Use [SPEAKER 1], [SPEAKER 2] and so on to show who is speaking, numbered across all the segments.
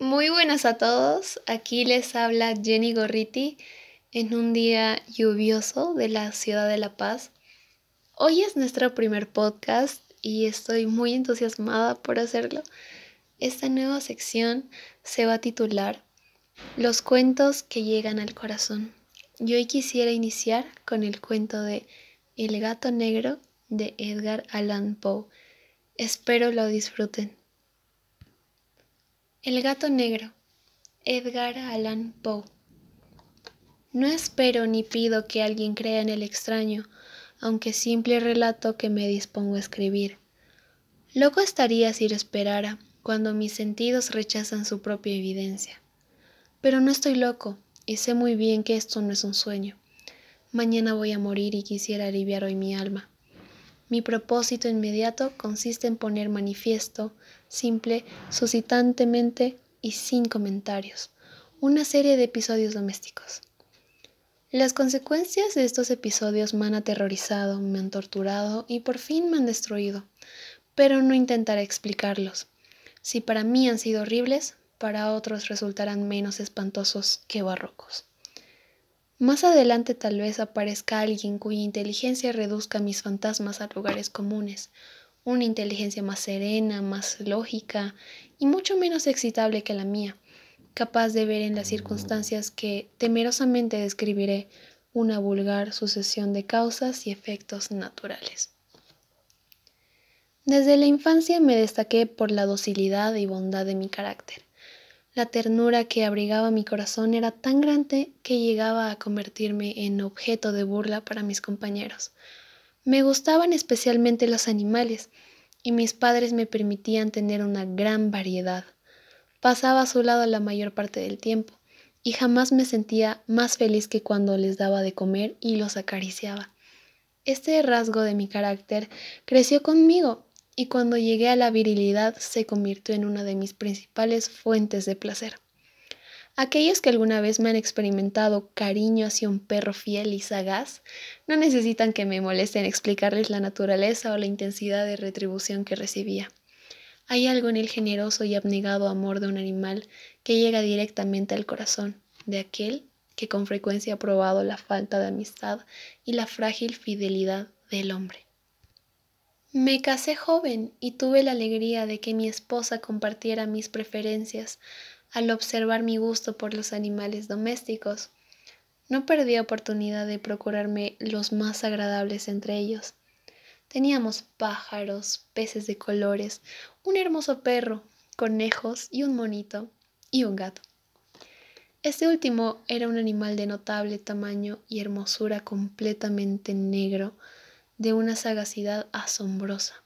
[SPEAKER 1] Muy buenas a todos, aquí les habla Jenny Gorriti en un día lluvioso de la ciudad de La Paz. Hoy es nuestro primer podcast y estoy muy entusiasmada por hacerlo. Esta nueva sección se va a titular Los cuentos que llegan al corazón. Y hoy quisiera iniciar con el cuento de El gato negro de Edgar Allan Poe. Espero lo disfruten. El gato negro. Edgar Allan Poe. No espero ni pido que alguien crea en el extraño, aunque simple relato que me dispongo a escribir. Loco estaría si lo esperara, cuando mis sentidos rechazan su propia evidencia. Pero no estoy loco, y sé muy bien que esto no es un sueño. Mañana voy a morir y quisiera aliviar hoy mi alma. Mi propósito inmediato consiste en poner manifiesto, simple, suscitantemente y sin comentarios, una serie de episodios domésticos. Las consecuencias de estos episodios me han aterrorizado, me han torturado y por fin me han destruido, pero no intentaré explicarlos. Si para mí han sido horribles, para otros resultarán menos espantosos que barrocos. Más adelante tal vez aparezca alguien cuya inteligencia reduzca mis fantasmas a lugares comunes, una inteligencia más serena, más lógica y mucho menos excitable que la mía, capaz de ver en las circunstancias que temerosamente describiré una vulgar sucesión de causas y efectos naturales. Desde la infancia me destaqué por la docilidad y bondad de mi carácter. La ternura que abrigaba mi corazón era tan grande que llegaba a convertirme en objeto de burla para mis compañeros. Me gustaban especialmente los animales y mis padres me permitían tener una gran variedad. Pasaba a su lado la mayor parte del tiempo y jamás me sentía más feliz que cuando les daba de comer y los acariciaba. Este rasgo de mi carácter creció conmigo y cuando llegué a la virilidad se convirtió en una de mis principales fuentes de placer. Aquellos que alguna vez me han experimentado cariño hacia un perro fiel y sagaz no necesitan que me molesten explicarles la naturaleza o la intensidad de retribución que recibía. Hay algo en el generoso y abnegado amor de un animal que llega directamente al corazón de aquel que con frecuencia ha probado la falta de amistad y la frágil fidelidad del hombre. Me casé joven y tuve la alegría de que mi esposa compartiera mis preferencias al observar mi gusto por los animales domésticos. No perdí oportunidad de procurarme los más agradables entre ellos. Teníamos pájaros, peces de colores, un hermoso perro, conejos y un monito y un gato. Este último era un animal de notable tamaño y hermosura completamente negro, de una sagacidad asombrosa.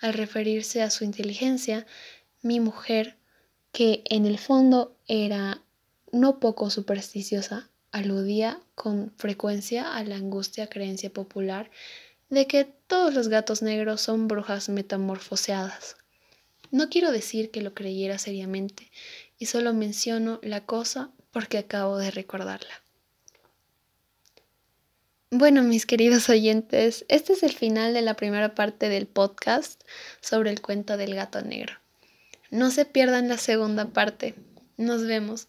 [SPEAKER 1] Al referirse a su inteligencia, mi mujer, que en el fondo era no poco supersticiosa, aludía con frecuencia a la angustia creencia popular de que todos los gatos negros son brujas metamorfoseadas. No quiero decir que lo creyera seriamente, y solo menciono la cosa porque acabo de recordarla. Bueno, mis queridos oyentes, este es el final de la primera parte del podcast sobre el cuento del gato negro. No se pierdan la segunda parte. Nos vemos.